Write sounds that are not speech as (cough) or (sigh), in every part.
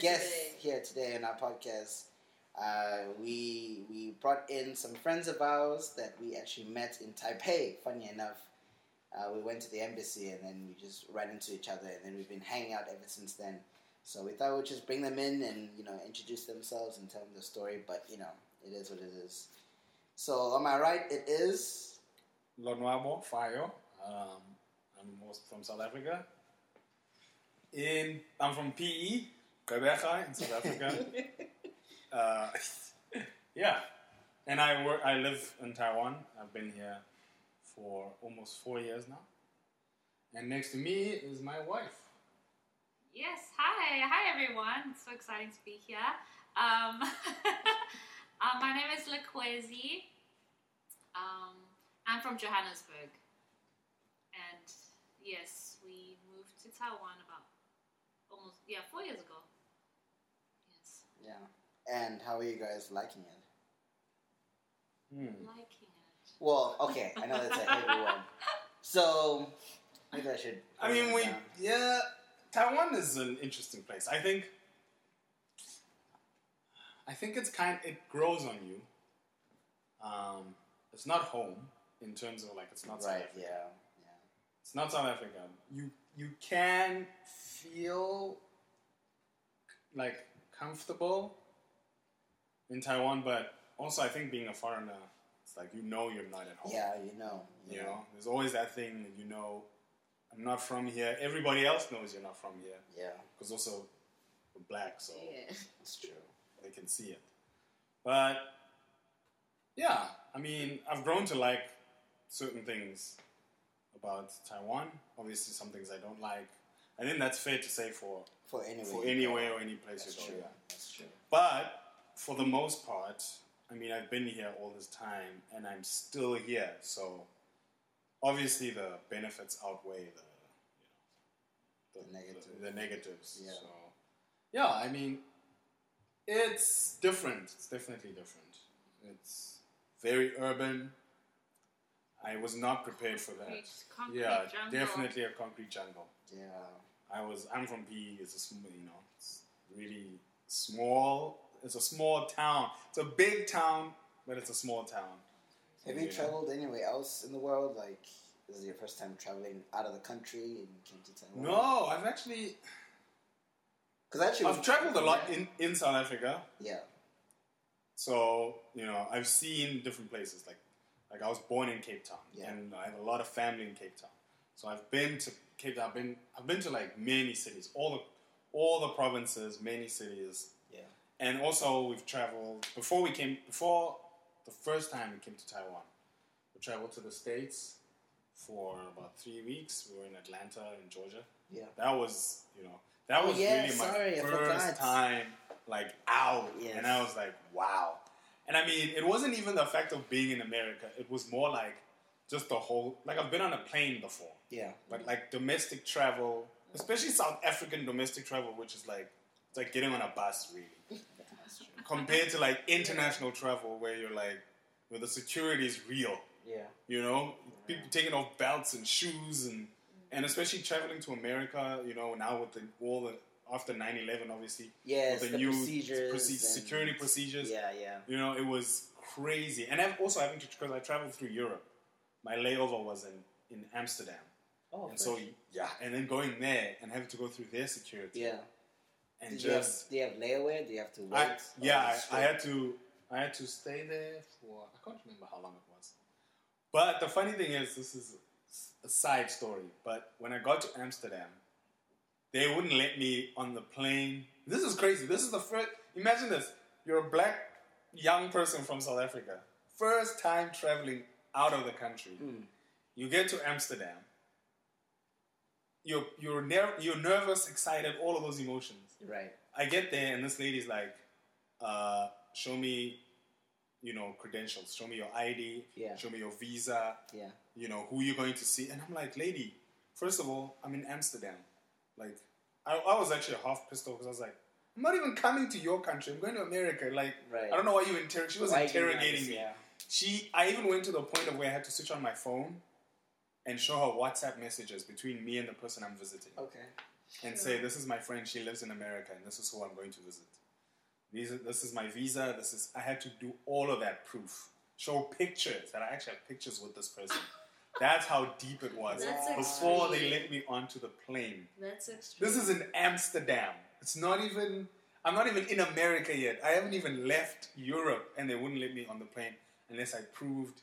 guest today. here today on our podcast. Uh, we we brought in some friends of ours that we actually met in Taipei. Funny enough, uh, we went to the embassy and then we just ran into each other, and then we've been hanging out ever since then. So we thought we'd just bring them in and you know introduce themselves and tell them the story. But you know, it is what it is. So on my right, it is Lonwabo Fayo. Um, I'm from South Africa. In I'm from PE, Gqeberha in South Africa. (laughs) uh, (laughs) yeah, and I work. I live in Taiwan. I've been here for almost four years now. And next to me is my wife. Yes, hi, hi everyone. It's so exciting to be here. Um, (laughs) uh, my name is Likhwezi. Um, I'm from Johannesburg, and yes, we moved to Taiwan about almost yeah four years ago. Yes, yeah. And how are you guys liking it? Hmm. liking it. Well, okay, I know that's a heavy (laughs) one. So maybe I should. I mean, we down. yeah. Taiwan is an interesting place. I think. I think it's kind. It grows on you. Um, it's not home in terms of like it's not South right. Africa. Yeah. Yeah. It's not South Africa. You you can feel like comfortable in Taiwan, but also I think being a foreigner, it's like you know you're not at home. Yeah, you know. You know, there's always that thing that you know. I'm not from here. Everybody else knows you're not from here Yeah, because also we're black, so Yeah. that's true. they can see it. But yeah, I mean, I've grown to like certain things about Taiwan. Obviously, some things I don't like. I think that's fair to say for For anywhere. for anywhere or any place That's you go. true. Yeah. That's true. But for the most part, I mean, I've been here all this time and I'm still here. So obviously, the benefits outweigh the, you know, The negative. The, negatives. Yeah. So yeah, I mean, it's different. It's definitely different. It's very urban. I was not prepared for that. Concrete, concrete Yeah, jungle. definitely a concrete jungle. Yeah. I was I'm from PE. It's a small, you know, it's really small. It's a small town. It's a big town, but it's a small town. Have Yeah. you traveled anywhere else in the world? Like, this is your first time traveling out of the country and you came to Taiwan? No, I've actually Because actually, I've traveled a lot in, in South Africa. Yeah. So you know, I've seen different places. Like like I was born in Cape Town, Yeah. and I have a lot of family in Cape Town. So I've been to Cape Town. I've been I've been to like many cities, all the all the provinces, many cities. Yeah. And also, we've traveled before we came before the first time we came to Taiwan. We traveled to the states for about three weeks. We were in Atlanta in Georgia. Yeah. That was you know that Oh, was yeah, really my sorry, first time like out, Yes. and I was like wow. And I mean, it wasn't even the fact of being in America. It was more like just the whole like I've been on a plane before. Yeah. But like domestic travel, especially South African domestic travel, which is like it's like getting on a bus really. (laughs) Compared to like international travel where you're like where the security is real. Yeah. You know? People taking off belts and shoes and and especially traveling to America, you know, now with the all the after 9-11 obviously. yeah with the new procedures proce- security procedures. Yeah, yeah. You know, it was crazy. And I'm also having to because I traveled through Europe. My layover was in, in Amsterdam. Oh, And so yeah, and then going there and having to go through their security yeah. and Did you have, just do you have layaway? Do you have to wait? I, yeah, I, I had to I had to stay there for I can't remember how long it was. But the funny thing is, this is a side story. But when I got to Amsterdam, they wouldn't let me on the plane. This is crazy. This is the first. Imagine this: you're a black young person from South Africa, first time traveling out of the country. Mm. You get to Amsterdam. You're you're ner- you're nervous, excited, all of those emotions. Right. I get there and this lady's like, uh, "Show me, you know, credentials. Show me your ID. Yeah. Show me your visa. Yeah. You know who you're going to see." And I'm like, "Lady, first of all, I'm in Amsterdam. Like, I, I was actually half pissed off because I was like, I'm not even coming to your country. I'm going to America. Like, Right. I don't know why you inter. She was Why interrogating me. Yeah. She, I even went to the point of where I had to switch on my phone and show her WhatsApp messages between me and the person I'm visiting. Okay. and Sure. say, "This is my friend. She lives in America, and this is who I'm going to visit. These are, this is my visa. This is." I had to do all of that proof, show pictures that I actually have pictures with this person. (laughs) That's how deep it was That's before they let me onto the plane. That's extreme. This is in Amsterdam. It's not even. I'm not even in America yet. I haven't even left Europe, and they wouldn't let me on the plane unless I proved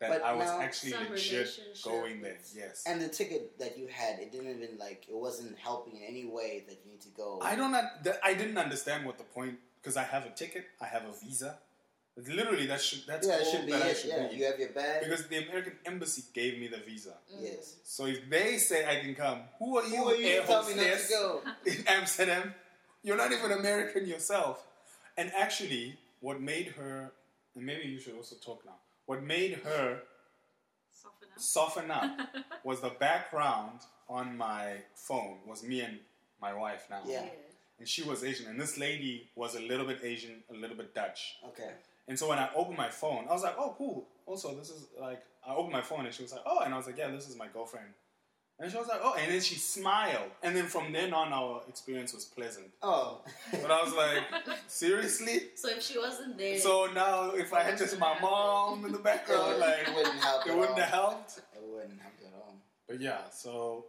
that But I was now- actually Some legit going there. Yes. And the ticket that you had, it didn't even like it wasn't helping in any way that you need to go. I don't. un- I didn't understand what the point because I have a ticket. I have a visa. Literally that should. That's yeah, all it should be that I should Yeah, be. you have your bag. because the American embassy gave me the visa. Mm-hmm. yes. So if they say I can come, who are you, Who are you air tell me not to go? in Amsterdam? You're not even American yourself. And actually, what made her, and maybe you should also talk now. What made her Soften up. soften up (laughs) was the background on my phone was me and my wife now. Yeah. And she was Asian, and this lady was a little bit Asian, a little bit Dutch. Okay. And so when I opened my phone, I was like, oh, cool. Also, this is like, I opened my phone and she was like, oh, and I was like, yeah, this is my girlfriend. And she was like, oh, and then she smiled. And then from then on, our experience was pleasant. Oh. But I was like, seriously? So if she wasn't there, So now, if I had just my mom in the background, like, it wouldn't help. it at wouldn't all. have helped. It wouldn't help at all. But yeah, so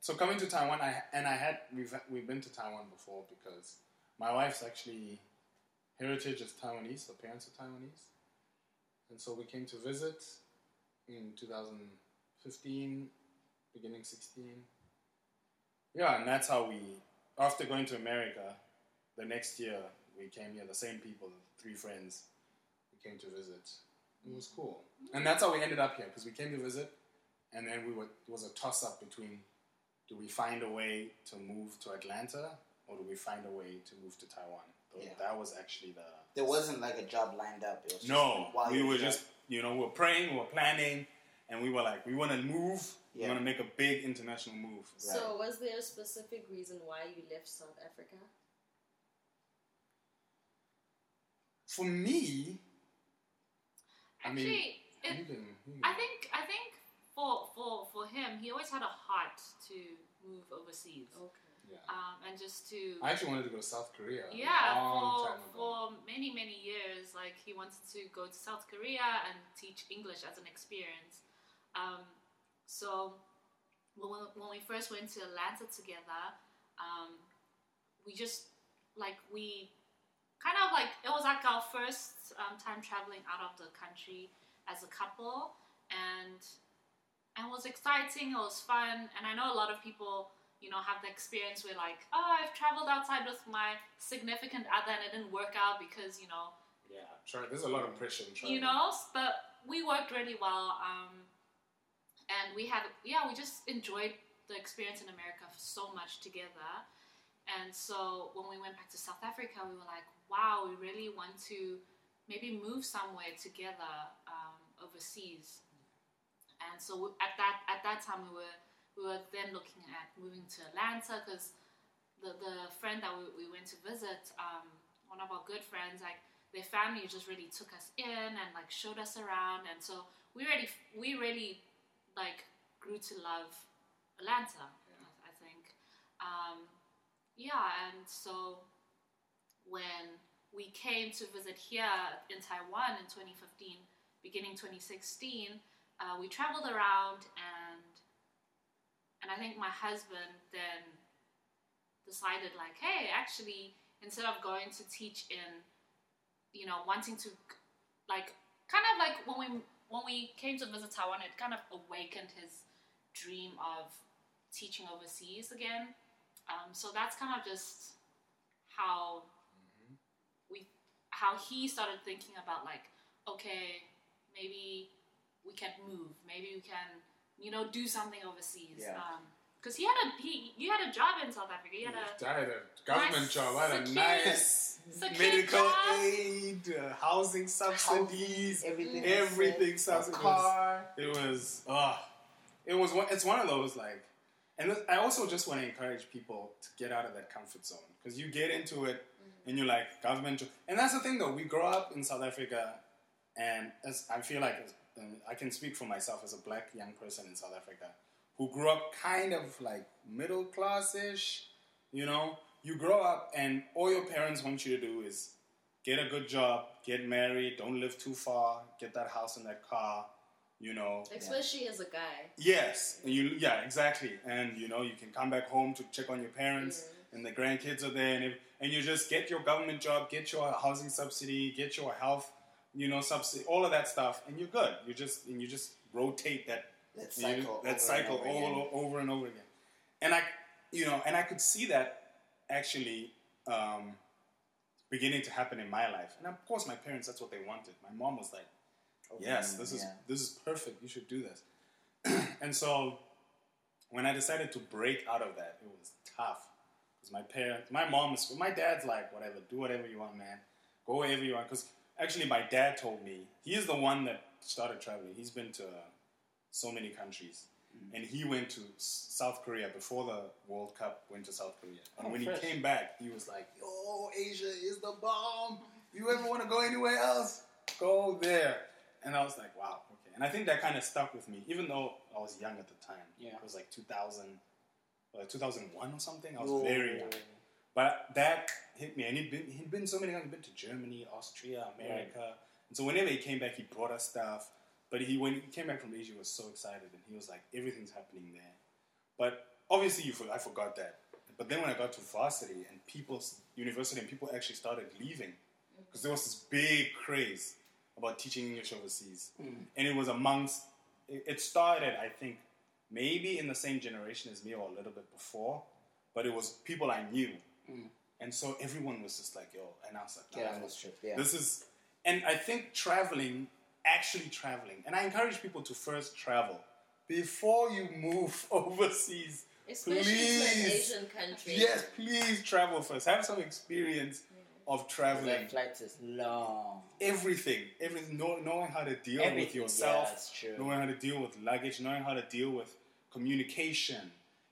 so coming to Taiwan, I and I had we've we've been to Taiwan before because my wife's actually heritage is Taiwanese. Her parents are Taiwanese, and so we came to visit in 2015, beginning 16. Yeah, and that's how we after going to America, the next year we came here. The same people, three friends, we came to visit. It was cool, and that's how we ended up here because we came to visit and then we were it was a toss up between do we find a way to move to Atlanta or do we find a way to move to Taiwan? So Yeah. That was actually the There wasn't like a job lined up. It was just no. while We were just you know we were praying, we were planning, and we were like we want to move. We Yeah. want to make a big international move. so was there a specific reason why you left South Africa? For me, I mean, Actually, it, you can, you can- I think I think for for for him, he always had a heart to move overseas, Okay. yeah. um, and just to I actually wanted to go to South Korea. a yeah long for time ago. for many many years. Like he wanted to go to South Korea and teach English as an experience. Um, so when we, when we first went to Atlanta together, um, we just like we kind of like it was like our first um, time traveling out of the country as a couple, and and it was exciting. It was fun, and I know a lot of people, you know, have the experience where like, oh, I've traveled outside with my significant other and it didn't work out because you know yeah, try, there's a lot of pressure in travel. you know but we worked really well um, and we had yeah we just enjoyed the experience in america so much together. And so when we went back to south africa we were like wow we really want to maybe move somewhere together um, overseas. And so at that at that time we were we were then looking at moving to atlanta because the, the friend that we, we went to visit um, one of our good friends like their family just really took us in and like showed us around. And so we really we really like grew to love Atlanta I, I think. Um, yeah and so when we came to visit here in Taiwan in 2015 beginning 2016 uh, we traveled around and and I think my husband then decided like hey actually instead of going to teach in you know wanting to like kind of like when we when we came to visit Taiwan it kind of awakened his dream of teaching overseas again um, so that's kind of just how Mhm. we how he started thinking about like okay maybe we can move maybe we can you know do something overseas Yeah. Because he had a he you had a job in South Africa you had a I had a government nice, job. I had a nice secure medical job. aid, uh, housing subsidies, everything. everything A subsidies. car. It was, uh, it was one. It's one of those like, and I also just want to encourage people to get out of that comfort zone because you get into it and you're like government, jo- and that's the thing though. We grow up in South Africa, and as I feel like and I can speak for myself as a black young person in South Africa. Who grew up kind of like middle classish, you know, you grow up and all your parents want you to do is get a good job, get married, don't live too far, get that house and that car, you know. Especially as a guy. Yes, and you yeah exactly, and you know you can come back home to check on your parents, mm. and the grandkids are there, and if, and you just get your government job, get your housing subsidy, get your health, you know subsidy, all of that stuff, and you're good. You just and you just rotate that That you- cycle. that over cycle and over again. all over and over again, and I you know and I could see that actually. Um, beginning to happen in my life and of course my parents that's what they wanted my mom was like yes, Mm, this is this is perfect. You should do this. (clears throat) and so when I decided to break out of that, it was tough because my parents, my mom, is, my dad's like, whatever, do whatever you want, man. Go wherever you want. Because actually, my dad told me he is the one that started traveling. He's been to uh, so many countries. Mm. And he went to South Korea before the World Cup. Went to South Korea, and Oh, when fresh. he came back, he was like, "Yo, Asia is the bomb. If you ever want to go anywhere else, go there." And I was like, wow, okay. And I think that kind of stuck with me, even though I was young at the time. Yeah. It was like 2000, like 2001 or something. I was Whoa. very young. But that hit me. And he'd been, he'd been so many times. He'd been to Germany, Austria, America. And so whenever he came back, he brought us stuff. But he, when he came back from Asia, he was so excited. And he was like, everything's happening there. But obviously, you, for- I forgot that. But then when I got to varsity and people's university and people actually started leaving, mm. because there was this big craze about teaching English overseas, mm. and it was amongst. It, it started, I think, maybe in the same generation as me or a little bit before, but it was people I knew, mm. and so everyone was just like, "Yo," and I was like, Get "Nah, on this trip. Yeah. this is, and I think traveling, actually traveling, and I encourage people to first travel before you move (laughs) overseas. Especially to an Asian country. yes, please travel first. Have some experience of traveling. That flight is long. Everything, everything, knowing how to deal with yourself, yeah, that's true. knowing how to deal with luggage, knowing how to deal with communication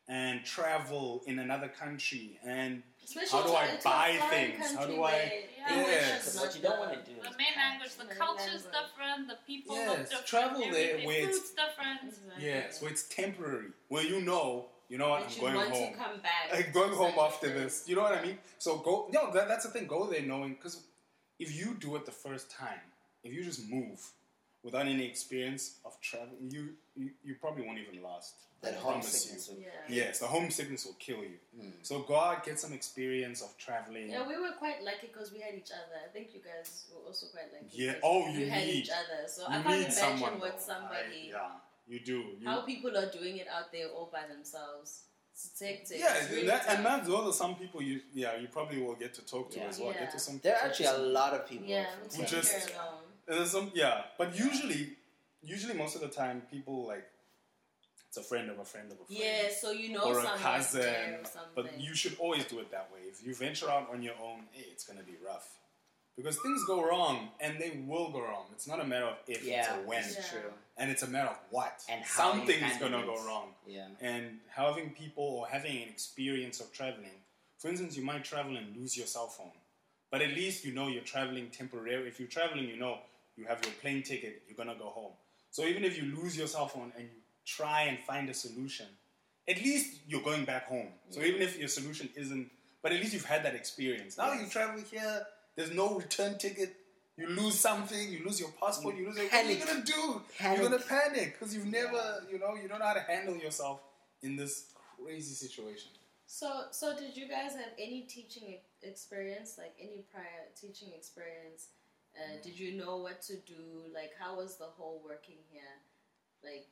and travel in another country and Especially how do I buy things? How do I? where Yeah. English Yes. What you don't want to do The main language, the culture is different, the people Yes, look different. travel there everything, where it's- different. Exactly. Yeah, so it's temporary. Where you know, you know what, That I'm going want home. to come back. like (laughs) going home after this. You know what I mean? So go. No, that, that's the thing. Go there knowing because if you do it the first time, if you just move without any experience of travel, you you, you probably won't even last. That homesickness. Yeah. Yes, the homesickness will kill you. Mm. So go out, get some experience of traveling. Yeah, we were quite lucky because we had each other. I think you guys were also quite lucky. Yeah, oh, you had need- each other. So I can't imagine someone. what somebody, I- yeah, you do. You, how people are doing it out there all by themselves. It's hectic. yeah, It's really that, and that's those are some people you yeah you probably will get to talk to Yeah. as well. Yeah. Get to some. There are talk to actually a lot of people. Yeah, Who just- care alone. There's some yeah, but usually, usually most of the time people like it's a friend of a friend of a friend. Yeah, so you know something. or a cousin, or something. but you should always do it that way. If you venture out on your own, hey, it's gonna be rough because things go wrong, and they will go wrong. It's not a matter of if, Yeah, it's a when, it's true. and it's a matter of what. And how you something's gonna go wrong. Yeah. And having people or having an experience of traveling, for instance, you might travel and lose your cell phone, but at least you know you're traveling temporarily. If you're traveling, you know you have your plane ticket, you're gonna go home. So even if you lose your cell phone and you try and find a solution, at least you're going back home. So even if your solution isn't, but at least you've had that experience. Now you travel here, there's no return ticket. You lose something, you lose your passport, you lose it. What are you gonna do? Panic. You're gonna panic because you've never, you know, you don't know how to handle yourself in this crazy situation. So, so did you guys have any teaching e- experience, like any prior teaching experience? Uh, Mm. Did you know what to do? Like, how was the whole working here? Like,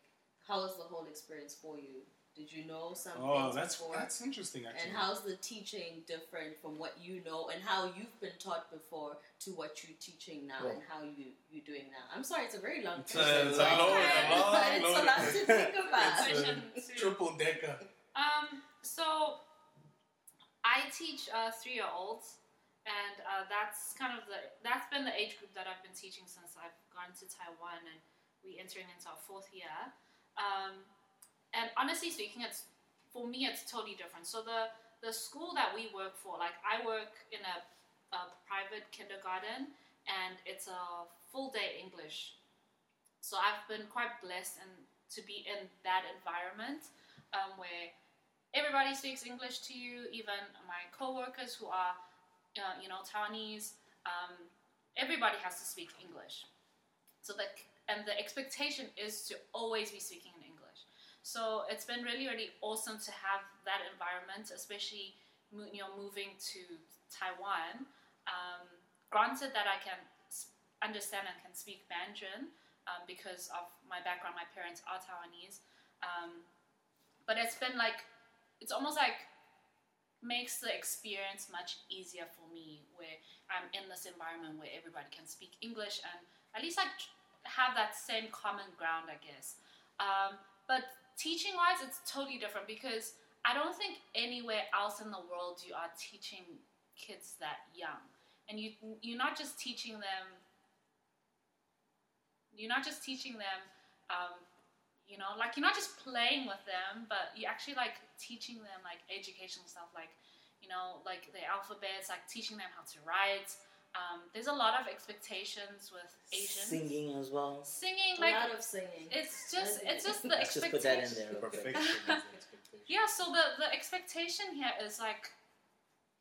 how was the whole experience for you? Did you know something? Oh, that's before? that's interesting actually. and how's the teaching different from what you know and how you've been taught before to what you're teaching now Right. and how you you're doing now? I'm sorry, it's a very long It's question. a- it's a long- a long, (laughs) but it's a long- lot to think about. (laughs) It's a triple decker. Um, so I teach uh, three-year-olds, and uh, that's kind of the that's been the age group that I've been teaching since I've gone to Taiwan, and we entering into our fourth year. Um, and honestly speaking, it's for me it's totally different. So the the school that we work for, like I work in a, a private kindergarten, and it's a full day English. So I've been quite blessed in to be in that environment um, where everybody speaks English to you, even my coworkers who are, uh, you know, Taiwanese. Um, everybody has to speak English. So the and the expectation is to always be speaking in English. So it's been really, really awesome to have that environment, especially you know moving to Taiwan. Um, granted that I can understand and can speak Mandarin um, because of my background. My parents are Taiwanese, um, but it's been like it's almost like makes the experience much easier for me where I'm in this environment where everybody can speak English and at least like have that same common ground, I guess. Um, but teaching wise, it's totally different because I don't think anywhere else in the world you are teaching kids that young, and you you're not just teaching them. You're not just teaching them, um, you know, like you're not just playing with them, but you're actually like teaching them like educational stuff, like you know, like the alphabets, like teaching them how to write. Um, there's a lot of expectations with Asians. Singing as well. Singing, A lot of singing. it's just it's just the Let's just put that in there. Perfection is the expectation. Yeah, so the the expectation here is like,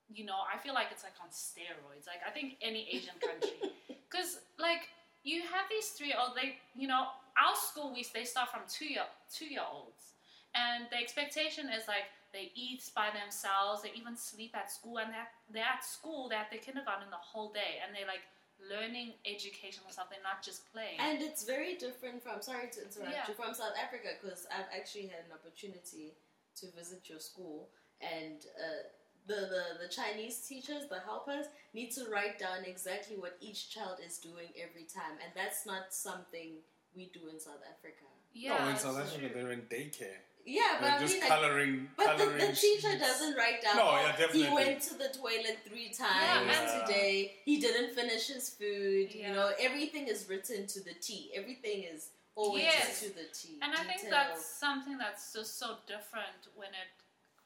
you know, I feel like it's like on steroids. Like I think any Asian country, (laughs) because like you have these three old, they you know, our school we they start from two year two year olds, and the expectation is like they eat by themselves, they even sleep at school, and they're they're at school, they're at the kindergarten the whole day, and they're like learning educational stuff. They're not just playing. And it's very different from, sorry to interrupt Yeah. you, from South Africa because I've actually had an opportunity to visit your school and uh, the, the, the Chinese teachers, the helpers, need to write down exactly what each child is doing every time. And that's not something we do in South Africa. yeah, no, in South Africa true. they're in daycare. Yeah, but They're I just mean, like, coloring. But the, coloring the teacher sheets. doesn't write down. No, oh, yeah, He went to the toilet three times and- today. He didn't finish his food. Yeah. You know, everything is written to the T. Everything is always Yes. to the T. And I think that's something that's just so different when it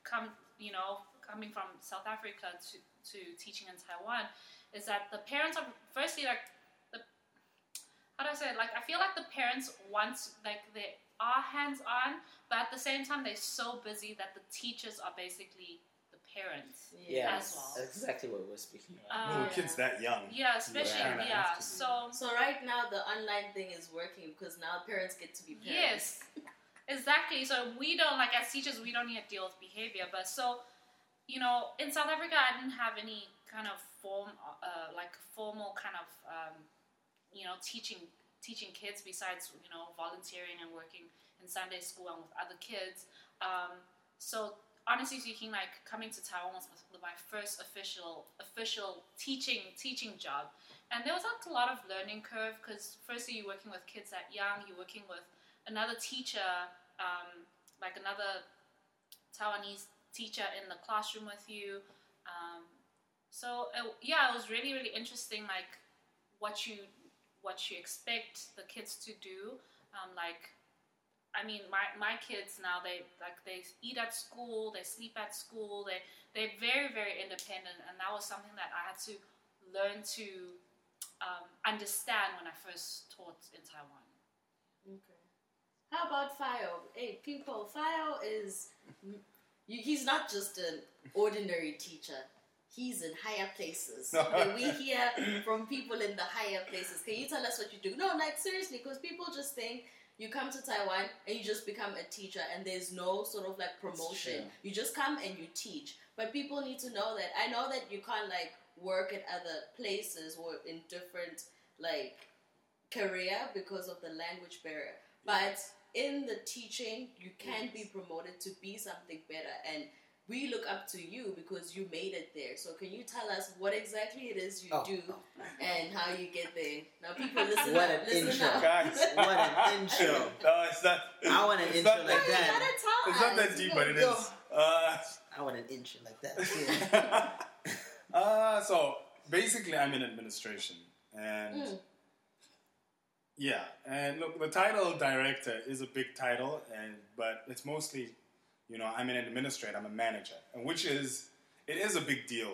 come, you know, coming from South Africa to, to teaching in Taiwan, is that the parents are firstly like the how do I say it? Like I feel like the parents want like they are hands on, but at the same time they're so busy that the teachers are basically the parents. Yeah, As well. that's exactly what we're speaking about. Little Uh, kids that young. Yeah, especially Yeah. yeah. Have to be. So So right now the online thing is working because now parents get to be parents. Yes, exactly. So we don't like as teachers, we don't need to deal with behavior. But so, you know, in South Africa, I didn't have any kind of form, uh, like formal kind of, um, you know, teaching teaching kids besides you know volunteering and working in Sunday school and with other kids. Um, so honestly speaking, like coming to Taiwan was my first official official teaching teaching job, and there was like a lot of learning curve because firstly you're working with kids that young, you're working with another teacher, um, like another Taiwanese teacher in the classroom with you. Um, so uh, yeah, it was really really interesting, like what you what you expect the kids to do. Um, like, I mean, my, my kids now they like they eat at school, they sleep at school, they they're very very independent, and that was something that I had to learn to um, understand when I first taught in Taiwan. Okay. How about Fayo? Hey, people, Fayo is he's not just an ordinary teacher. He's in higher places. Okay, we hear from people in the higher places. Can you tell us what you do? No, like seriously, because people just think you come to Taiwan and you just become a teacher, and there's no sort of like promotion. You just come and you teach. But people need to know that. I know that you can't like work at other places or in different like career because of the language barrier. But in the teaching, you can be promoted to be something better. And we look up to you because you made it there. So can you tell us what exactly it is you Oh, do oh. and how you get there? Now people listen What up, an listen intro. up. Guys. What an intro. No, it's not. I want an intro not like No, you that. gotta tell It's not that deep, but it is. Uh, I want an intro like that. (laughs) uh, so basically, I'm in administration, and Mm. yeah, and look, the title director is a big title, and but it's mostly, you know, I'm an administrator, I'm a manager, and which is it is a big deal,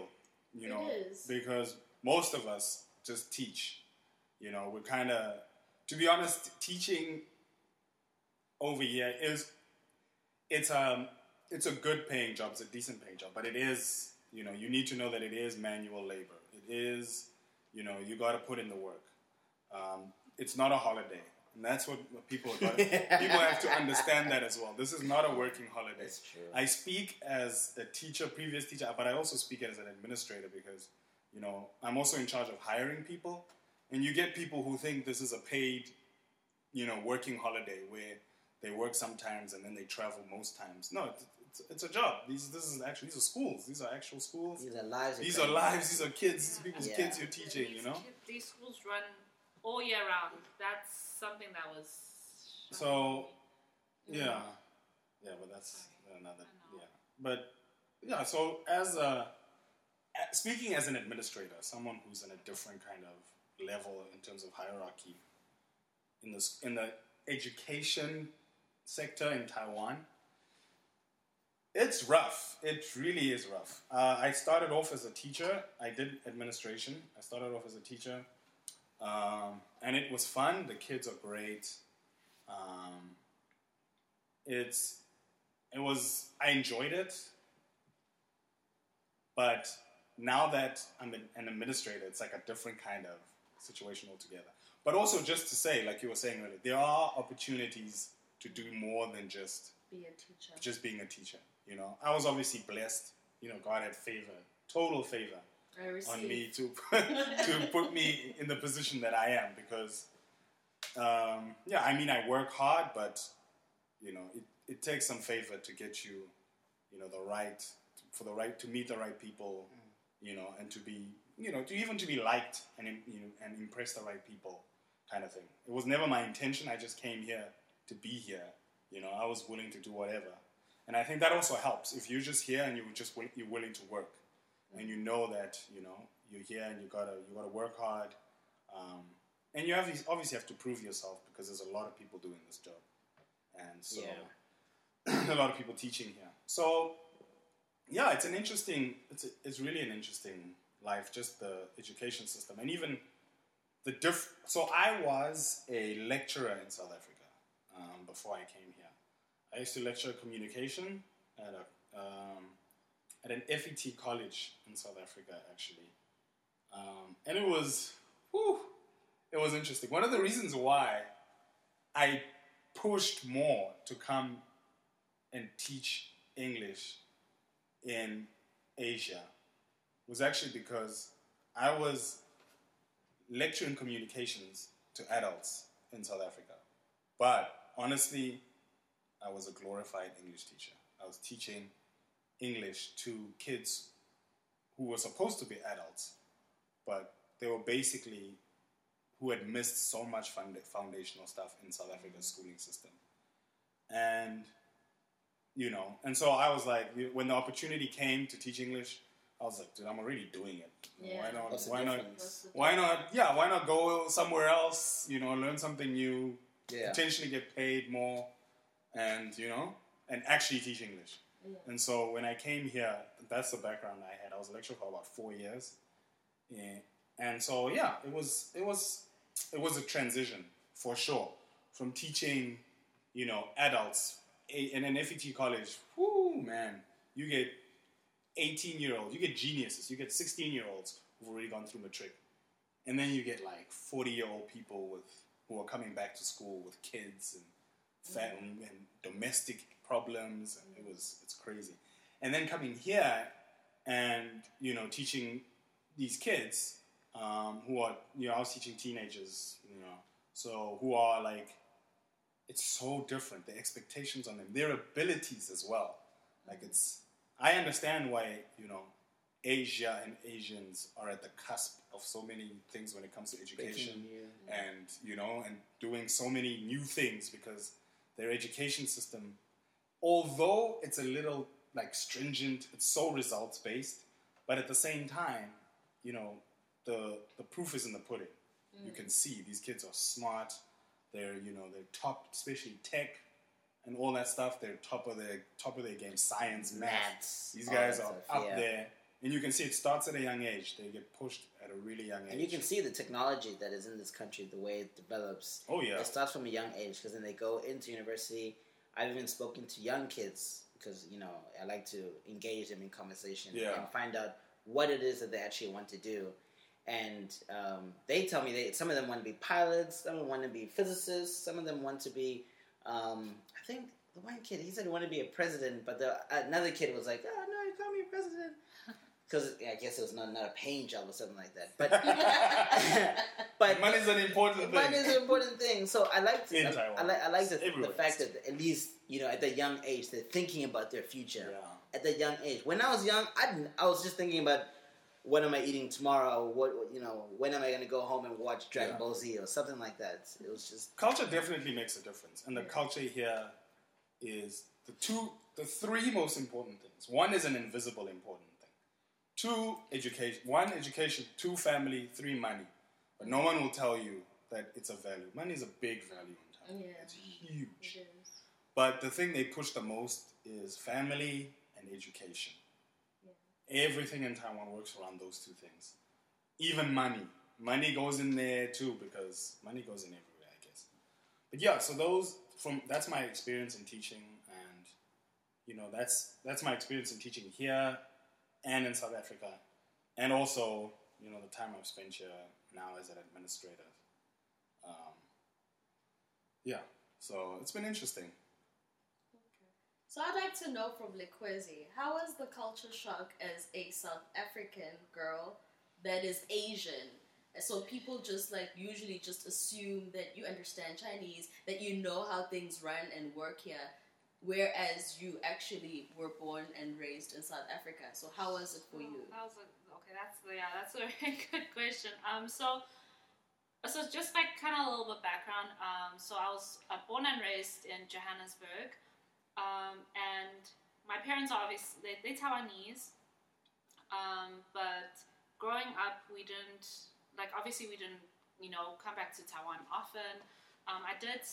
you It know, is. because most of us just teach, you know, we're kind of, to be honest, teaching over here is it's um it's a good paying job, it's a decent paying job, but it is you know you need to know that it is manual labor. It is you know you got to put in the work. Um, it's not a holiday, and that's what, what people got. people have to (laughs) understand that as well. This is not a working holiday. That's true. I speak as a teacher, previous teacher, but I also speak as an administrator because you know I'm also in charge of hiring people, and you get people who think this is a paid, you know, working holiday where they work sometimes and then they travel most times. No, it's, it's, it's a job. These this is actually these are schools. These are actual schools. These are lives. These you're lives. These are kids. These are people's Yeah. kids you're teaching. You know. these schools run all year round. That's something that was. So, Yeah, yeah, but that's another. Yeah, but yeah. So as a a- speaking as an administrator, someone who's in a different kind of level in terms of hierarchy in this in the education sector in Taiwan, it's rough. It really is rough. Uh, I started off as a teacher. I did administration. I started off as a teacher, um, and it was fun. The kids are great. Um, it's it was I enjoyed it, but now that I'm an, administrator, it's like a different kind of situation altogether. But also, just to say, like you were saying earlier, there are opportunities to do more than just Be a teacher. just being a teacher. You know, I was obviously blessed. You know, God had favor, total favor. On me to (laughs) to put me in the position that I am because um, yeah, I mean I work hard, but you know it, it takes some favor to get you you know the right for the right to meet the right people, you know, and to be you know to even to be liked and you know, and impress the right people kind of thing. It was never my intention. I just came here to be here. You know, I was willing to do whatever, and I think that also helps if you're just here and you're just wi- you're willing to work and you know that you know you're here and you gotta you gotta work hard, um, and you have obviously have to prove yourself because there's a lot of people doing this job, and so (clears throat) a lot of people teaching here. So yeah, it's an interesting it's a, it's really an interesting life, just the education system, and even the diff. So I was a lecturer in South Africa um, before I came here. I used to lecture communication at a um, at an FET college in South Africa, actually. Um, and it was, whew, it was interesting. One of the reasons why I pushed more to come and teach English in Asia was actually because I was lecturing communications to adults in South Africa. But honestly, I was a glorified English teacher. I was teaching English to kids who were supposed to be adults, but they were basically who had missed so much funda- foundational stuff in South Africa's schooling system. And, you know, and so I was like, when the opportunity came to teach English, I was like, dude, I'm already doing it. Yeah. Why not? What's Why not? difference? What's Why not? Yeah, why not go somewhere else? You know, learn something new, Yeah. potentially get paid more, and you know, and actually teach English. Yeah. And so when I came here, that's the background I had. I was a lecturer for about four years, yeah. and so yeah, it was it was it was a transition for sure from teaching, you know, adults in an FET college. Whoo, man, you get 18 year olds, you get geniuses, you get 16 year olds who've already gone through matric, and then you get like 40 year old people with who are coming back to school with kids and fat mm-hmm. and, and domestic problems, and it was it's crazy. And then coming here and you know teaching these kids um, who are you know I was teaching teenagers, you know, so who are like it's so different. The expectations on them, their abilities as well. Like it's I understand why you know Asia and Asians are at the cusp of so many things when it comes to education and you know and doing so many new things because their education system although it's a little like stringent it's so results based but at the same time you know the the proof is in the pudding you can see these kids are smart they're you know they're top especially tech and all that stuff they're top of their top of their game science math Maths. these oh, guys that are up yeah. there and you can see it starts at a young age. They get pushed at a really young age. And you can see the technology that is in this country, the way it develops. oh yeah, It starts from a young age because then they go into university. I've even spoken to young kids because you know I like to engage them in conversation Yeah. and find out what it is that they actually want to do. And um, they tell me they some of them want to be pilots, some of them want to be physicists, some of them want to be. Um, I think the one kid he said he wanted to be a president, but the another kid was like, "Oh no, you can't be a president." Because I guess it was not, not a paying job or something like that. But (laughs) but money's an important thing. Money is an important thing. So I like In I, Taiwan. I like I like the, the fact that at least you know at the young age they're thinking about their future. Yeah. At the young age, when I was young, I didn't, I was just thinking about what am I eating tomorrow? Or what what- you know? When am I going to go home and watch Dragon Yeah. Ball Z or something like that? It was just culture definitely makes a difference and the culture here is the two the three most important things one is an invisible important thing two education one education two family three money. But no one will tell you that it's a value. Money is a big value in Thailand. Yeah. it's huge. It is. but the thing they push the most is family and education. Everything in taiwan works around those two things. Even money. Money goes in there too because money goes in everywhere i guess. But yeah so those from that's my experience in teaching and you know that's that's my experience in teaching here and in south africa and also you know the time i've spent here now as an administrator um, yeah so it's been interesting Okay. So I'd like to know from Likhwezi, how was the culture shock as a South African girl that is Asian? So people just like usually just assume that you understand Chinese, that you know how things run and work here, whereas you actually were born and raised in South Africa. So how was it for Oh, you? That was a, okay. That's yeah. That's a (laughs) very good question. Um, so, so just like kind of a little bit background. Um, so I was uh, born and raised in Johannesburg, um, and my parents are obviously they, they Taiwanese. Um, but growing up, we didn't like obviously we didn't you know come back to Taiwan often. Um, I did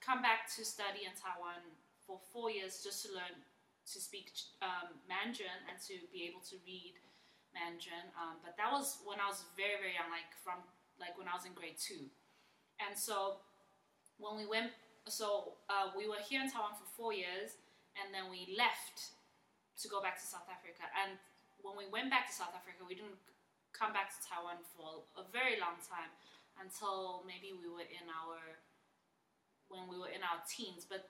come back to study in Taiwan for four years just to learn to speak um, Mandarin and to be able to read Mandarin. Um, but that was when I was very, very young, like from like when I was in grade two. And so when we went, so uh, we were here in Taiwan for four years, and then we left to go back to South Africa. And when we went back to South Africa, we didn't come back to Taiwan for a very long time until maybe we were in our when we were in our teens. But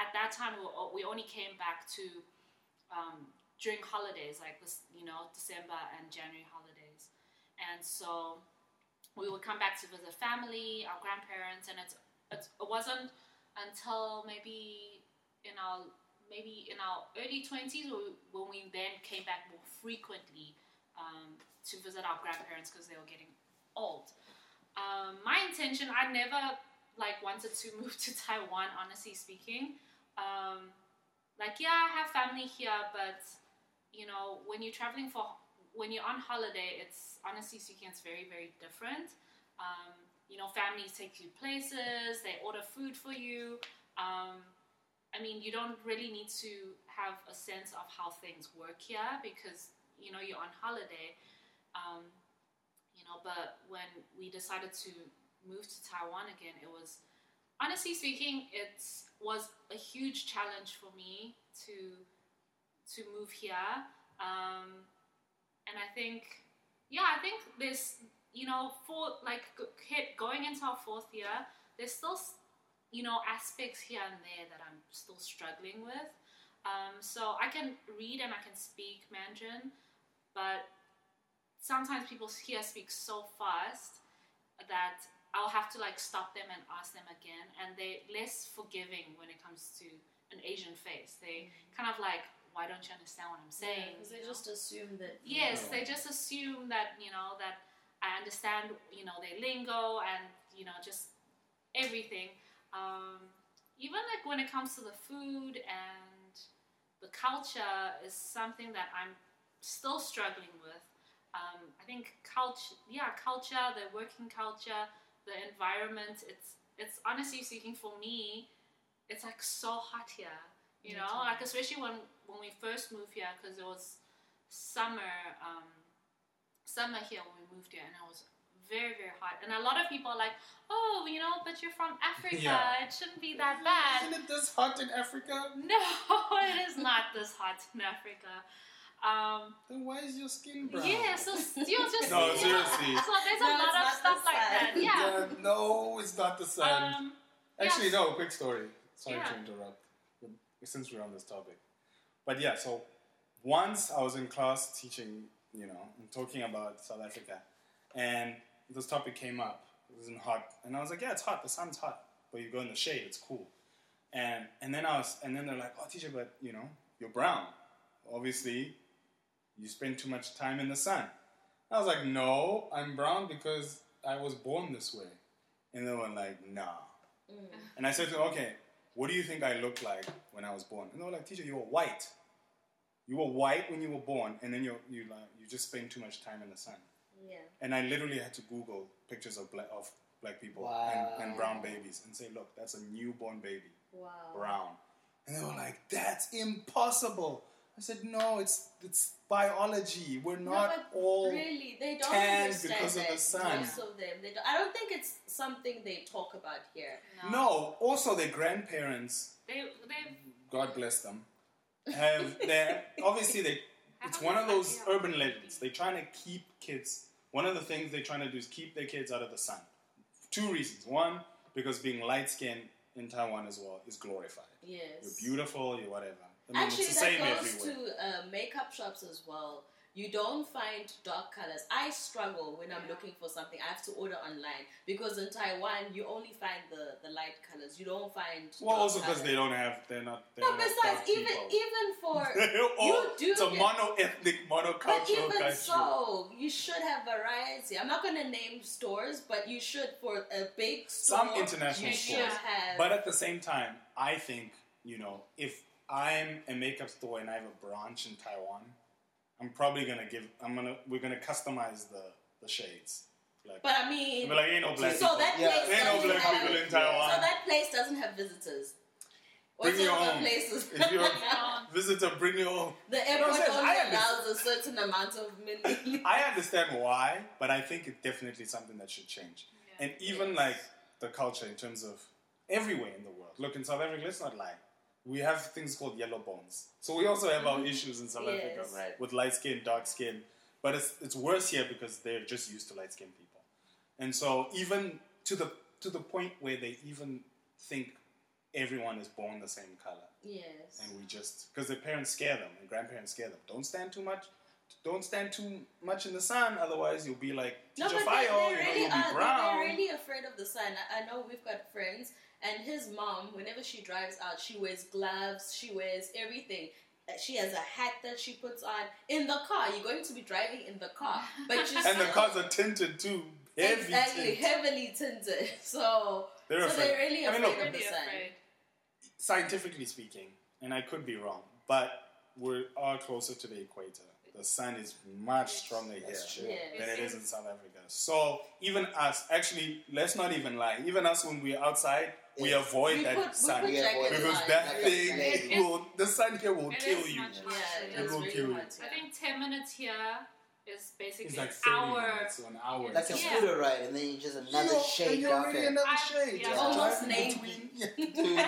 at that time, we, were, we only came back to um, during holidays, like this, you know, December and January holidays. And so we would come back to visit family, our grandparents, and it's, it's it wasn't until maybe in our maybe in our early twenties when we then came back more frequently um, to visit our grandparents because they were getting old. Um, my intention, I never like wanted to (laughs) move to Taiwan. Honestly speaking, um, like yeah, I have family here, but you know, when you're traveling for when you're on holiday, it's honestly speaking, it's very very different. Um, you know, families take you places, they order food for you. Um, I mean, you don't really need to have a sense of how things work here because you know you're on holiday. Um, you know, but when we decided to move to Taiwan again, it was honestly speaking, it was a huge challenge for me to to move here. Um, and I think, yeah, I think this, you know, for like hit going into our fourth year, there's still, you know, aspects here and there that I'm still struggling with. Um, so I can read and I can speak Mandarin, but sometimes people here speak so fast that I'll have to like stop them and ask them again, and they're less forgiving when it comes to an Asian face. They kind of like, why don't you understand what I'm saying? Because you they know? just assume that. Yes, Yeah. they just assume that you know that I understand you know their lingo and you know just everything. Um, even like when it comes to the food and the culture is something that I'm still struggling with. Um, I think culture, yeah, culture, the working culture, the environment. It's it's honestly speaking for me, it's like so hot here. You know, like especially when when we first moved here because it was summer um, summer here when we moved here, and it was very very hot. And a lot of people are like, "Oh, you know, but you're from Africa. Yeah. It shouldn't be that bad." Isn't it this hot in Africa? (laughs) No, it is not this hot in Africa. Um, Then why is your skin brown? yeah, so you're just (laughs) No, yeah. seriously. So there's No, a it's lot of not stuff the like that. sun. Yeah. no, it's not the sun. Um, Actually, yes. no. Quick story. Sorry Yeah. to interrupt. Since we're on this topic, but yeah. So once I was in class teaching, you know, and talking about South Africa, and this topic came up. It wasn't hot, and I was like, "Yeah, it's hot. The sun's hot, but you go in the shade. It's cool." And and then I was, and then they're like, "Oh, teacher, but you know, you're brown. Obviously, you spend too much time in the sun." I was like, "No, I'm brown because I was born this way." And they were like, "Nah." Mm. And I said to them, okay, what do you think I looked like when I was born? And they were like, teacher, you were white. You were white when you were born, and then you you like you just spend too much time in the sun. Yeah. And I literally had to Google pictures of black of black people Wow. and, and brown babies and say, look, that's a newborn baby, Wow. brown. And they were like, that's impossible. I said, no, it's it's biology. We're not but all. really, they don't tanned understand because of the sun. Most of them, they don't, I don't think it's something they talk about here. No, also their grandparents They they God bless them, um, have their obviously they. It's one of those urban legends. They're trying to keep kids. One of the things they're trying to do is keep their kids out of the sun. Two reasons. One, because being light skinned in Taiwan as well is glorified. Yes. You're beautiful. You're whatever. I mean, Actually, it's the that same goes everywhere. to uh, makeup shops as well. You don't find dark colors. I struggle when I'm Yeah. looking for something. I have to order online because in Taiwan you only find the, the light colors. You don't find. well, dark also because they don't have. They're not. They're No, not besides, dark even people. even for (laughs) They're do it's a get- mono-ethnic, But monocultural even country. so, you should have variety. I'm not going to name stores, but you should for a big store. Some international you stores. have. But at the same time, I think, you know, if I'm a makeup store and I have a branch in Taiwan, I'm probably gonna give I'm gonna we're gonna customize the, the shades. Like But I mean, we're like ain't no black so people. that Yeah. place Ain't no doesn't black have, people in So that place doesn't have visitors. Bring What's your own. places? If you're a (laughs) visitor, bring your own. the airport saying, only allows a certain amount of milliliters. (laughs) I understand why, but I think it's definitely something that should change. Yeah. And even Yes. like the culture in terms of everywhere in the world. Look in South Africa, let's not lie. We have things called yellow bones. So we also have our mm-hmm. issues in South Africa, Right. with light skin, dark skin. But it's it's worse here because they're just used to light skinned people. And so even to the to the point where they even think everyone is born the same color. yes. And we just because their parents scare them and grandparents scare them. Don't stand too much don't stand too much in the sun, otherwise you'll be like No, but fire, they, they you know, really you'll be are. they- brown. They're really afraid of the sun. I, I know we've got friends, and his mom, whenever she drives out, she wears gloves, she wears everything. Uh, She has a hat that she puts on in the car. You're going to be driving in the car, but you (laughs) and the cars are tinted too. Heavy exactly tint. heavily tinted. (laughs) So, They're so afraid. they're really I mean, afraid look, of the sun. scientifically speaking, and I could be wrong, but we are all closer to the equator. The sun is much stronger here That's true. Yes. than it is in South Africa. So even us, actually, let's not even lie. Even us, when we're outside, we Yes. avoid We that put, sun put We jackets it. because on. that Like thing plane. will. The sun here will It kill you. Yeah, It it is will really kill you. I think 10 minutes here is basically It's like an 30 hour. minutes or an hour. Like a Yeah. scooter ride, and then you just another You're- shade you're already darker. another I- shade. yeah. Just Almost driving navy. between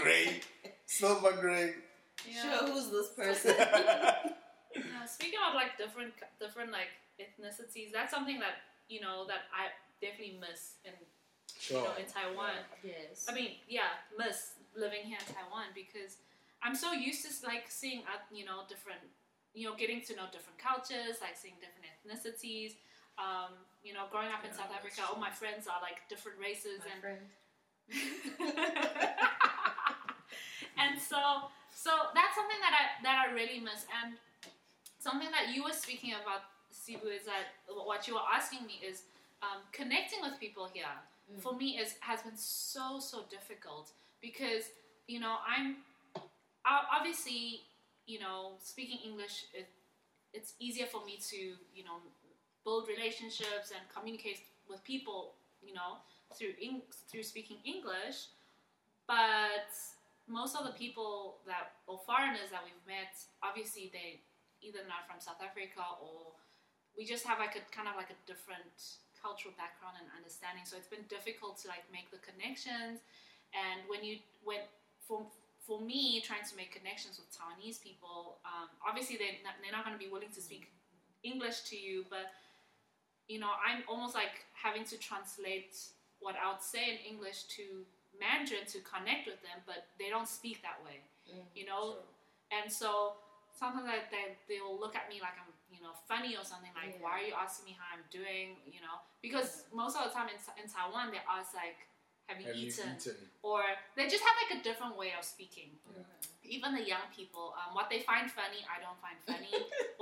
gray, silver gray. Yeah. Sure, who's this (laughs) person? Yeah, speaking of like different, different like ethnicities, that's something that you know that I definitely miss in you know in Taiwan. yes. I mean, yeah, miss living here in Taiwan because I'm so used to like seeing, uh, you know, different, you know, getting to know different cultures, like seeing different ethnicities. Um, you know, growing up in Yeah, South that's Africa, all my friends are like different races My and (laughs) and so so that's something that I that I really miss and something that you were speaking about Sibu is that what you were asking me is um, connecting with people here Mm. for me is has been so so difficult because you know I'm obviously you know speaking English it, it's easier for me to you know build relationships and communicate with people you know through Eng- through speaking English but most of the people that or foreigners that we've met obviously they either not from South Africa or we just have like a kind of like a different cultural background and understanding. So it's been difficult to like make the connections. And when you when for for me trying to make connections with Taiwanese people, um, obviously they're not, they're not going to be willing to speak English to you, but you know I'm almost like having to translate what I would say in English to Mandarin to connect with them, but they don't speak that way, you know. Sure. And so sometimes I, they they'll look at me like I'm you know funny or something like Yeah. why are you asking me how I'm doing you know because most of the time in, in Taiwan they ask like have you, Have you eaten? eaten? or they just have like a different way of speaking Yeah. even the young people um, what they find funny I don't find funny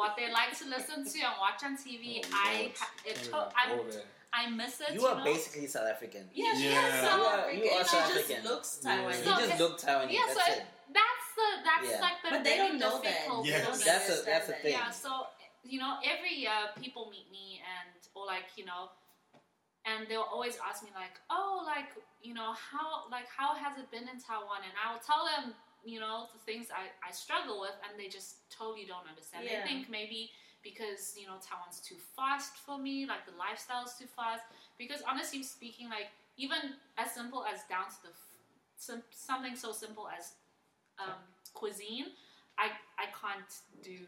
what they like to listen to and watch on TV Oh, I ha- it Can't to- I, go. I miss it You you are know? basically South African. Yeah, she Yeah. is South You are- African. you are she South just African. looks Yeah. Taiwanese. you So just it's- look Taiwanese. yeah, that's so it. that's the that's Yeah. like the But they don't know that. Yes. That's a that's the understand thing. Yeah, so you know, every year people meet me and or like you know, and they'll always ask me like, oh, like you know, how like how has it been in Taiwan? And I will tell them, you know, the things I I struggle with, and they just totally don't understand. Yeah. They think maybe because you know Taiwan's too fast for me, like the lifestyle's too fast. Because honestly speaking, like even as simple as down to the f- sim- something so simple as um, cuisine, I I can't do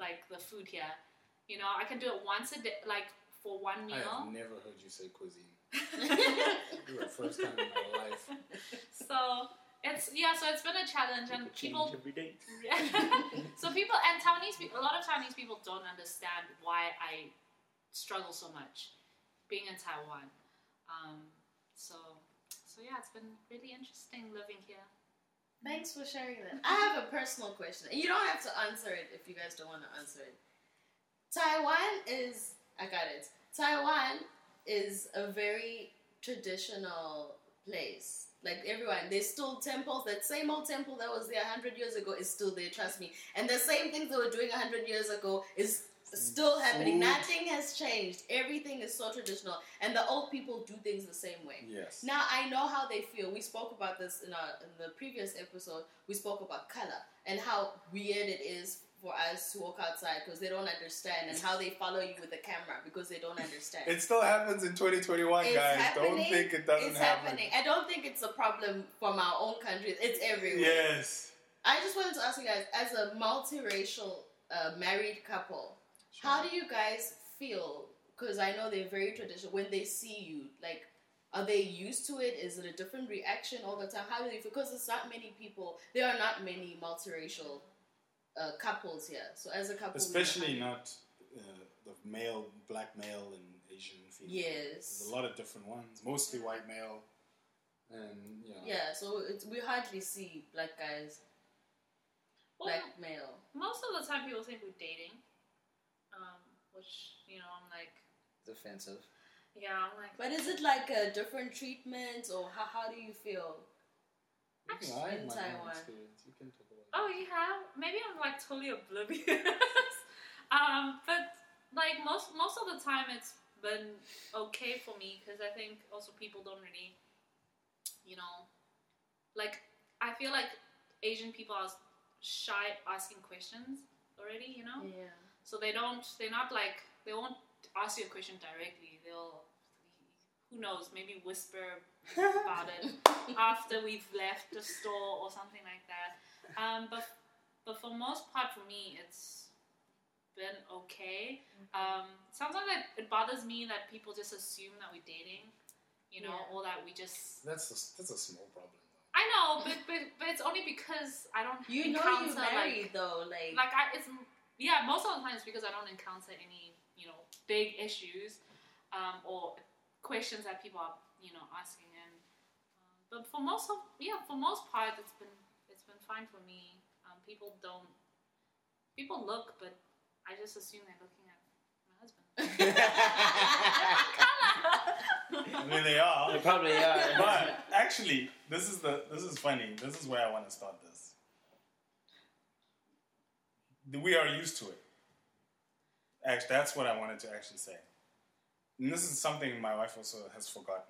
like the food here. You know, I can do it once a day, like for one meal. I have never heard you say cuisine. (laughs) You're the first time in my life. so it's yeah, so it's been a challenge, and people. every day. (laughs) so people and Taiwanese people, a lot of Taiwanese people don't understand why I struggle so much being in Taiwan. Um, so so yeah, it's been really interesting living here. Thanks for sharing that. I have a personal question. You don't have to answer it if you guys don't want to answer it. Taiwan is, I got it. Taiwan is a very traditional place. Like everyone, there's still temples. That same old temple that was there 100 years ago is still there, trust me. And the same things they were doing 100 years ago is still happening. Nothing has changed. Everything is so traditional. And the old people do things the same way. Yes. Now I know how they feel. We spoke about this in our in the previous episode. We spoke about color and how weird it is for us to walk outside because they don't understand, and how they follow you with the camera because they don't understand. It still happens in 2021, It's guys. Don't think it doesn't it's happen. happening. I don't think it's a problem from our own country. It's everywhere. Yes. I just wanted to ask you guys, as a multiracial uh, married couple, how do you guys feel? Because I know they're very traditional. When they see you, like, are they used to it? Is it a different reaction all the time? How do they feel? Because there's not many people. There are not many multiracial uh, couples here. So as a couple, Especially not uh, the male, black male, and Asian female. Yes. There's a lot of different ones. Mostly white male, and you know. Yeah. So it's, we hardly see black guys, Well, black male. most of the time people think we're dating, which you know I'm like, It's offensive. yeah, I'm like, But is it like a different treatment, or how, how do you feel? You can- I in Taiwan. You can talk about oh, you have? Maybe I'm like totally oblivious. (laughs) um, but like most most of the time it's been okay for me because I think also people don't really, you know, like I feel like Asian people are shy asking questions already, you know. Yeah. So they don't. They're not like they won't ask you a question directly. They'll, who knows, maybe whisper about it (laughs) after we've left the store or something like that. Um, but but for most part, for me, it's been okay. Um, sometimes it, it bothers me that people just assume that we're dating, you know, Yeah. or that we just. That's a, that's a small problem. I know, but, but but it's only because I don't. You know encounter, you married like, though, like, like I, it's yeah most of the time it's because i don't encounter any you know big issues um, or questions that people are you know asking and um, but for most of yeah for most part it's been it's been fine for me um, people don't people look but i just assume they're looking at my husband (laughs) I mean, they are. They probably are. but actually, this is the this is funny. This is where I want to start this. We are used to it. Actually, that's what I wanted to actually say. And this is something my wife also has forgotten.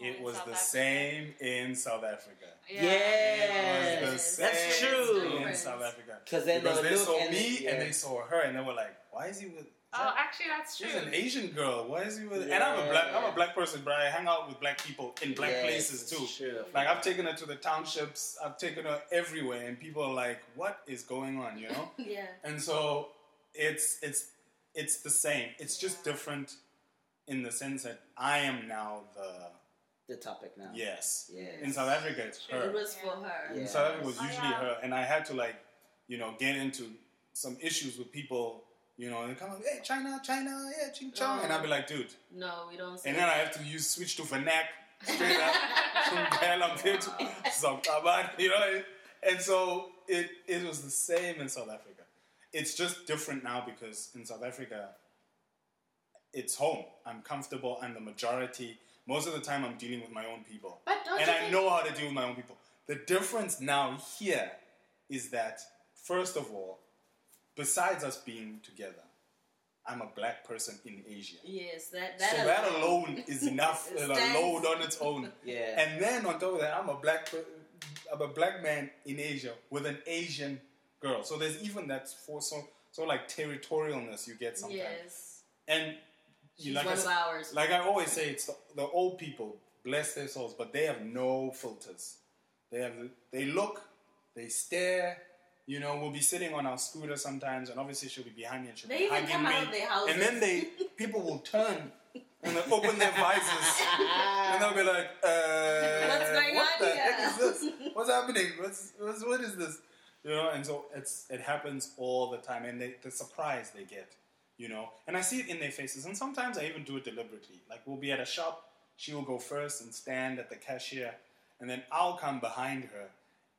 Oh, it was South the Africa. same in South Africa. Yeah. It was Yes, the that's true. in South Africa. 'Cause then because they'll they look saw me they- and yeah. they saw her and they were like, "Why is he with?" Oh, actually, that's true. She's an Asian girl. Why is he with? And I'm a black. I'm a black person, but I hang out with black people in black Yes, places too. true. Like I've taken her to the townships. I've taken her everywhere, and people are like, "What is going on?" You know. (laughs) Yeah. and so it's it's it's the same. It's just different in the sense that I am now the The topic now. yes. Yes. In South Africa, it's her. It was for her. Yeah. In South Africa, it was Oh, usually yeah. her, and I had to like, you know, get into some issues with people. You know, and come up, hey, China, China, yeah, ching chong, and I'd be like, dude. No, we don't say And then I have to use switch to vernac straight up. Ngicela mfethu, sizawuxabana, you know. And so it it was the same in South Africa. It's just different now because in South Africa, it's home. I'm comfortable. I'm the majority. Most of the time, I'm dealing with my own people, But don't and I think- know how to deal with my own people. The difference now here is that first of all, besides us being together, I'm a black person in Asia. Yes, that that, So that alone is (laughs) enough, It a load on its own. Yeah. And then on top of that, I'm a black, I'm a black man in Asia with an Asian girl. So there's even that for so so like territorialness you get sometimes. Yes. And She's you like I, one s- of ours. like I always say, it's the, the old people, bless their souls, but they have no filters. They have they look, they stare. You know, we'll be sitting on our scooter sometimes, and obviously she'll be behind me and she'll They be hugging me. out of their houses. And then they (laughs) people will turn and they open their visors and they'll be like, uh, What's going what on the heck is this? What's happening? What's, what's what is this? You know, and so it's it happens all the time, and they, the surprise they get, you know, and I see it in their faces, and sometimes I even do it deliberately. Like we'll be at a shop, she will go first and stand at the cashier, and then I'll come behind her,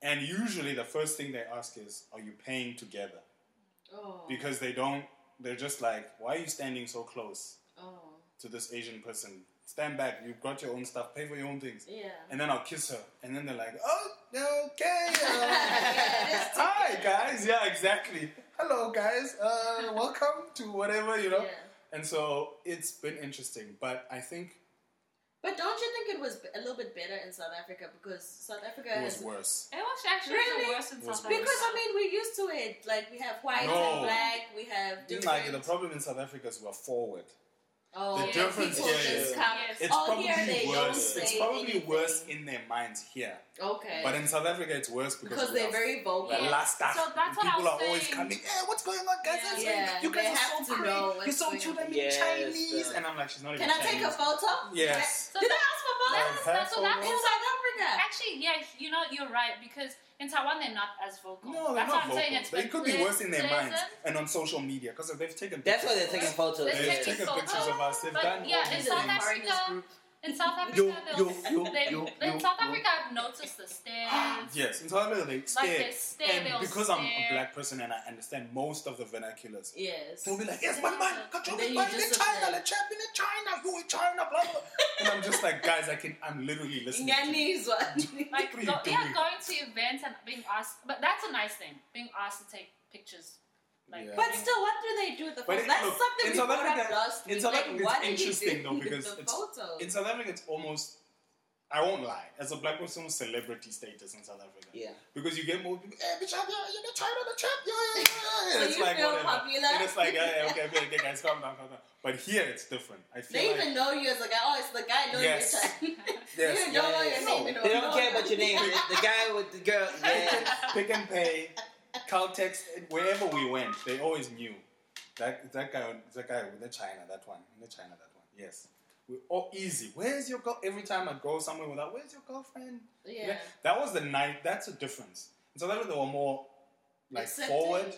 and usually the first thing they ask is, "Are you paying together?" oh. Because they don't. They're just like, "Why are you standing so close?" oh. to this Asian person. Stand back. You've got your own stuff. Pay for your own things. Yeah. And then I'll kiss her. And then they're like, oh, okay. (laughs) uh, hi, guys. Yeah, exactly. Hello, guys. Uh, welcome to whatever, you know. Yeah. And so it's been interesting. But I think But don't you think it was a little bit better in South Africa because South Africa it was has worse. It was actually Really? the worst in South worse. Africa. because I mean we're used to it. Like we have white No. and black. We have It's different. like the problem in South Africa is we're forward. Oh, the yeah, difference people here just is- Yes. It's Oh, probably here they worse. It's probably anything. worse in their minds here. Okay. But in South Africa, it's worse because, because they're are very vocal. The Yeah. last stuff. So that's what I People was are always coming. Hey, what's going on, guys? Yeah. Yeah. You guys they are have so to great. know You're what's so going cute. I'm Yes, Chinese, and I'm like, she's not even Can I take a photo? Yes. So Did I ask for Like photos? her that's- so that's- In photos? South Africa. Actually, yeah, you know, you're right because in Taiwan they're not as vocal. No, they're That's not what I'm saying. vocal. It's They could be ple- worse in their minds pleasant. and on social media because they've taken. That's why pictures they're of taking us. photos. They're They've taking taken photos. pictures of us. They've But done yeah, all in these South things. Africa, in South Africa, Yo, they'll, yo, they, yo, in yo, South yo. Africa, I've noticed the stares. Yes, in South Africa they stare. they stare, and they'll because I'm a black person and I understand most of the vernaculars, Yes. they'll be like, "Yes, my man, got you Then in China, disappear. the champion in China, you in China, blah blah." and I'm just like, guys, I can, I'm literally listening. to you." Nganizwa. (laughs) Like, What are go, yeah, going to events and being asked, but that's a nice thing, being asked to take pictures. Like, Yeah. But still, what do they do with the photos? it- That's look, something we South brought up Africa- last in. South like, Africa, what it's interesting though (laughs) because it's in South Africa it's almost. I won't lie. As a black person, celebrity status in South Africa. Yeah. Because you get more people. Hey, bitch, I'm. You're the China, the champ. Yeah, yeah, yeah. So it's you like feel whatever. popular? And it's like, yeah, (laughs) yeah, okay, okay, okay, guys, calm down, calm down. But here it's different. I feel They like even know you as a guy. Oh, it's the guy knowing Yes. (laughs) your time. Yes, you don't know yes. your name. You They don't care about your name. The, the guy with the girl. Yeah. Pick n Pay, Caltex, wherever we went, they always knew that that guy, that guy with the China, that one, in the China, that one. Yes, we all easy. Where's your girl? Every time I go somewhere without, where's your girlfriend? Yeah. That was the night. That's a difference. In South Africa, they were more like Accepting. forward,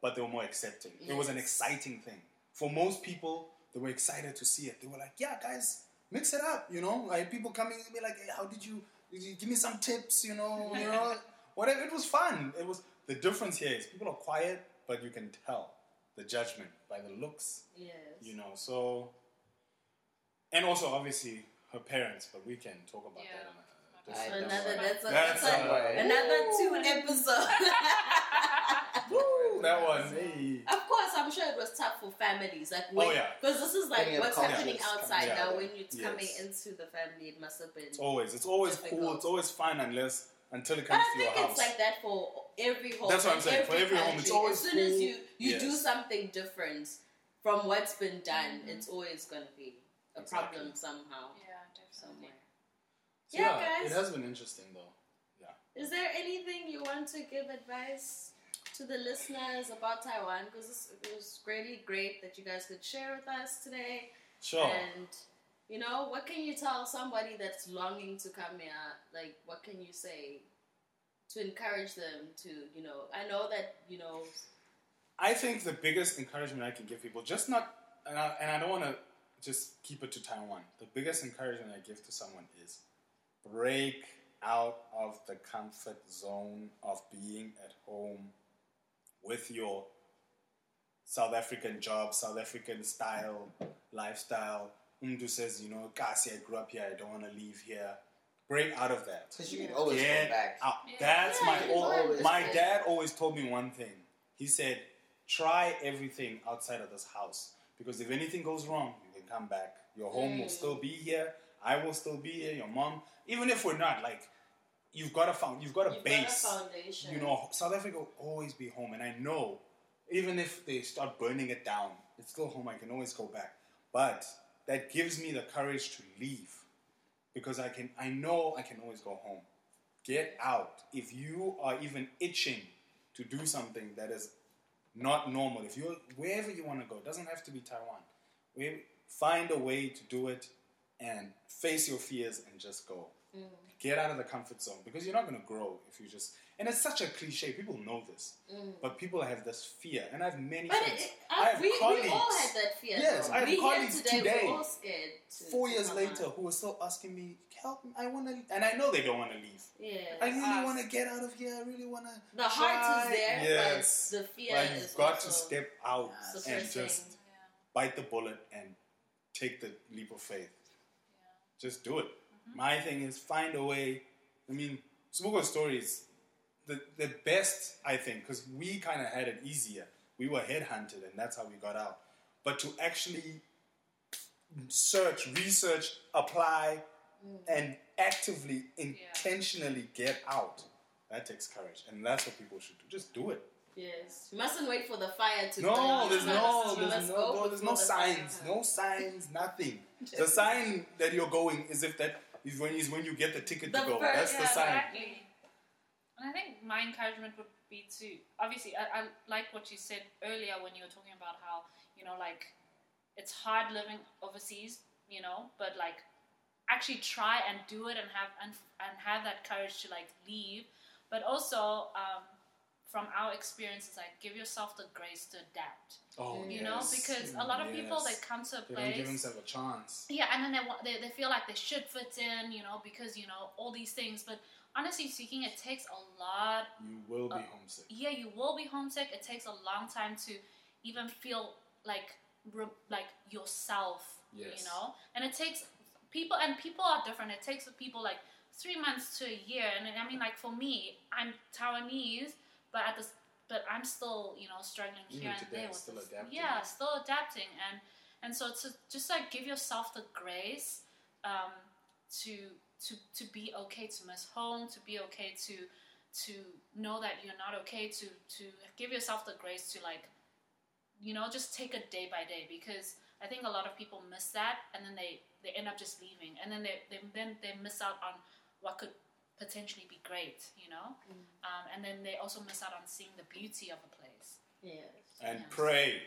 but they were more accepting. It was an exciting thing for most people. They were excited to see it. They were like, "Yeah, guys, mix it up." You know, like people coming and be like, hey, "How did you, did you give me some tips?" You know, you know, whatever. It was fun. It was the difference here is people are quiet, but you can tell the judgment by the looks. Yes. You know, so and also obviously her parents, but we can talk about Yeah. that. In a I Another, that's, a, That's that's, a, alright. another two episodes. (laughs) (laughs) Woo, that one. Hey. of course, I'm sure it was tough for families. Like, Oh, yeah. because this is like Bringing what's happening outside together. now. When it's coming Yes. into the family, it must have been. It's always, it's always cool. It's always fun unless until it But comes I to your think it's like that for every home. That's what I'm in saying. For every home, it's country. always as soon as cool. you you do something different from what's been done, Mhm. it's always going to be a Exactly. problem somehow Yeah, definitely. So, Yeah, yeah, guys. it has been interesting though. Yeah. Is there anything you want to give advice to the listeners about Taiwan? Because it was really great that you guys could share with us today. Sure. And you know, what can you tell somebody that's longing to come here? Like, what can you say to encourage them to, you know? I know that you know. I think the biggest encouragement I can give people, just not, and I, and I don't want to just keep it to Taiwan. The biggest encouragement I give to someone is break out of the comfort zone of being at home with your South African job, South African style, lifestyle. Umdu says, you know, Kasi, I grew up here, I don't want to leave here. Break out of that. Because you can always Get go back. out. Yeah. That's Yeah, my old, my go dad always told me one thing. He said, "Try everything outside of this house because if anything goes wrong, you can come back. Your home will Mm. still be here. I will still be here. Your mom, even if we're not, like, you've got a found, you've got a You've base. got a foundation. You know, South Africa will always be home, and I know, even if they start burning it down, it's still home. I can always go back. But that gives me the courage to leave because I can. I know I can always go home. Get out. If you are even itching to do something that is not normal, if you're wherever you want to go, it doesn't have to be Taiwan. We find a way to do it and face your fears and just go. Mm. Get out of the comfort zone because you're not going to grow if you just. And it's such a cliche. People know this, Mm. but people have this fear, and I have many But friends. it, it, I I, have we, we colleagues. all had that fear. Yes, though. I have we colleagues today, today, We're all scared. To, Four to years later, out. who are still asking me, "Help! me, I want to," and I know they don't want to leave. Yeah. I really want to get out of here. I really want to. the heart is there, Yes. but the fear But is you've got also to step out and just Yeah. bite the bullet and take the leap of faith. Yeah. Just do it. My thing is find a way. I mean, Smugo's story is the, the best, I think, because we kind of had it easier. We were headhunted, and that's how we got out. But to actually search, research, apply, mm. and actively, intentionally get out, that takes courage. And that's what people should do. Just do it. Yes. You mustn't wait for the fire to No, burn. there's no, there's no, no, there's no the signs, no signs, nothing. (laughs) The sign that you're going is if that is when is when you get the ticket to go. first- That's the sign. Exactly. And I think my encouragement would be to obviously I, I like what you said earlier when you were talking about how you know like it's hard living overseas, you know, but like actually try and do it and have and and have that courage to like leave, but also um, from our experiences, like give yourself the grace to adapt. Oh, You know, because a lot of people Yes. they come to a they place don't give themselves a chance. yeah, and then they, they they feel like they should fit in, you know, because you know all these things. But honestly speaking, it takes a lot. You will be homesick. Yeah, you will be homesick. It takes a long time to even feel like re- like yourself. Yes. You know, and it takes people, and people are different. It takes people like three months to a year. And I mean, like for me, I'm Taiwanese, but at this. But I'm still, you know, struggling Even here and today, there with still this. adapting. Yeah, still adapting, and and so to just like give yourself the grace um, to to to be okay to miss home, to be okay to to know that you're not okay, to to give yourself the grace to like you know just take it day by day because I think a lot of people miss that and then they they end up just leaving and then they, they then they miss out on what could potentially be great, you know, um, and then they also miss out on seeing the beauty of a place. Yes. And Yes. pray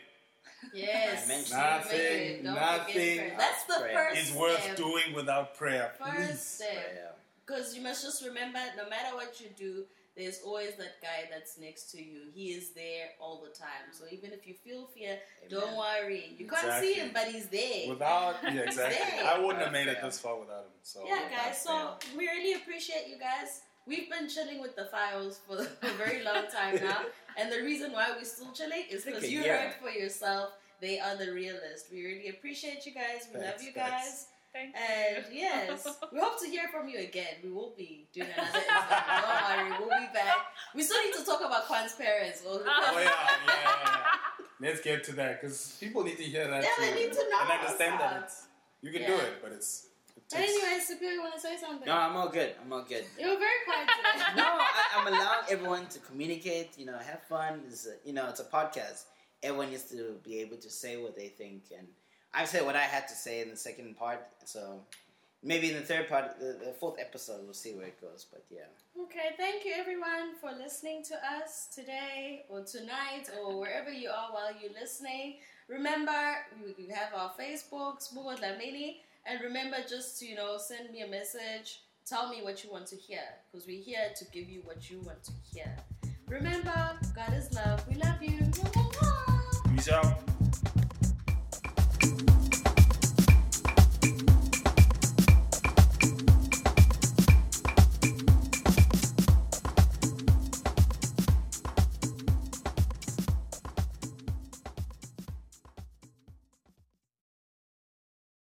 Yes. I mentioned Nothing, nothing. That's the Prayer first is worth step. doing without prayer. First Please. step. Because you must just remember, no matter what you do, there's always that guy that's next to you. He is there all the time. So even if you feel fear, don't worry. You can't see him, but he's there. Without, yeah, (laughs) exactly. I wouldn't have made it this far without him. So yeah, guys. So we really appreciate you guys. We've been chilling with the Fayos for (laughs) a very long time now, and the reason why we're still chilling is because a you year. heard for yourself. They are the realist. We really appreciate you guys. We love you thanks. guys. Thank you. And yes, (laughs) we hope to hear from you again. We will be doing another episode. Don't worry, we'll be back. We still need to talk about Kwan's parents. We'll- (laughs) Oh yeah, yeah. let's get to that because people need to hear that Yeah, too, they need to know and understand that you can do it, but it's. But anyway, Superior, you want to say something? No, I'm all good. I'm all good. You were very quiet (laughs) today. no, I, I'm allowing everyone to communicate. You know, have fun. It's a, you know, it's a podcast. Everyone needs to be able to say what they think, and I've said what I had to say in the second part. So maybe in the third part, the, the fourth episode, we'll see where it goes. But yeah, Okay, thank you everyone for listening to us today or tonight or wherever you are while you're listening. Remember, we have our Facebook, Sbugo Dlamini, and remember just to, you know, send me a message. Tell me what you want to hear because we're here to give you what you want to hear. Remember, God is love. We love you. Peace out.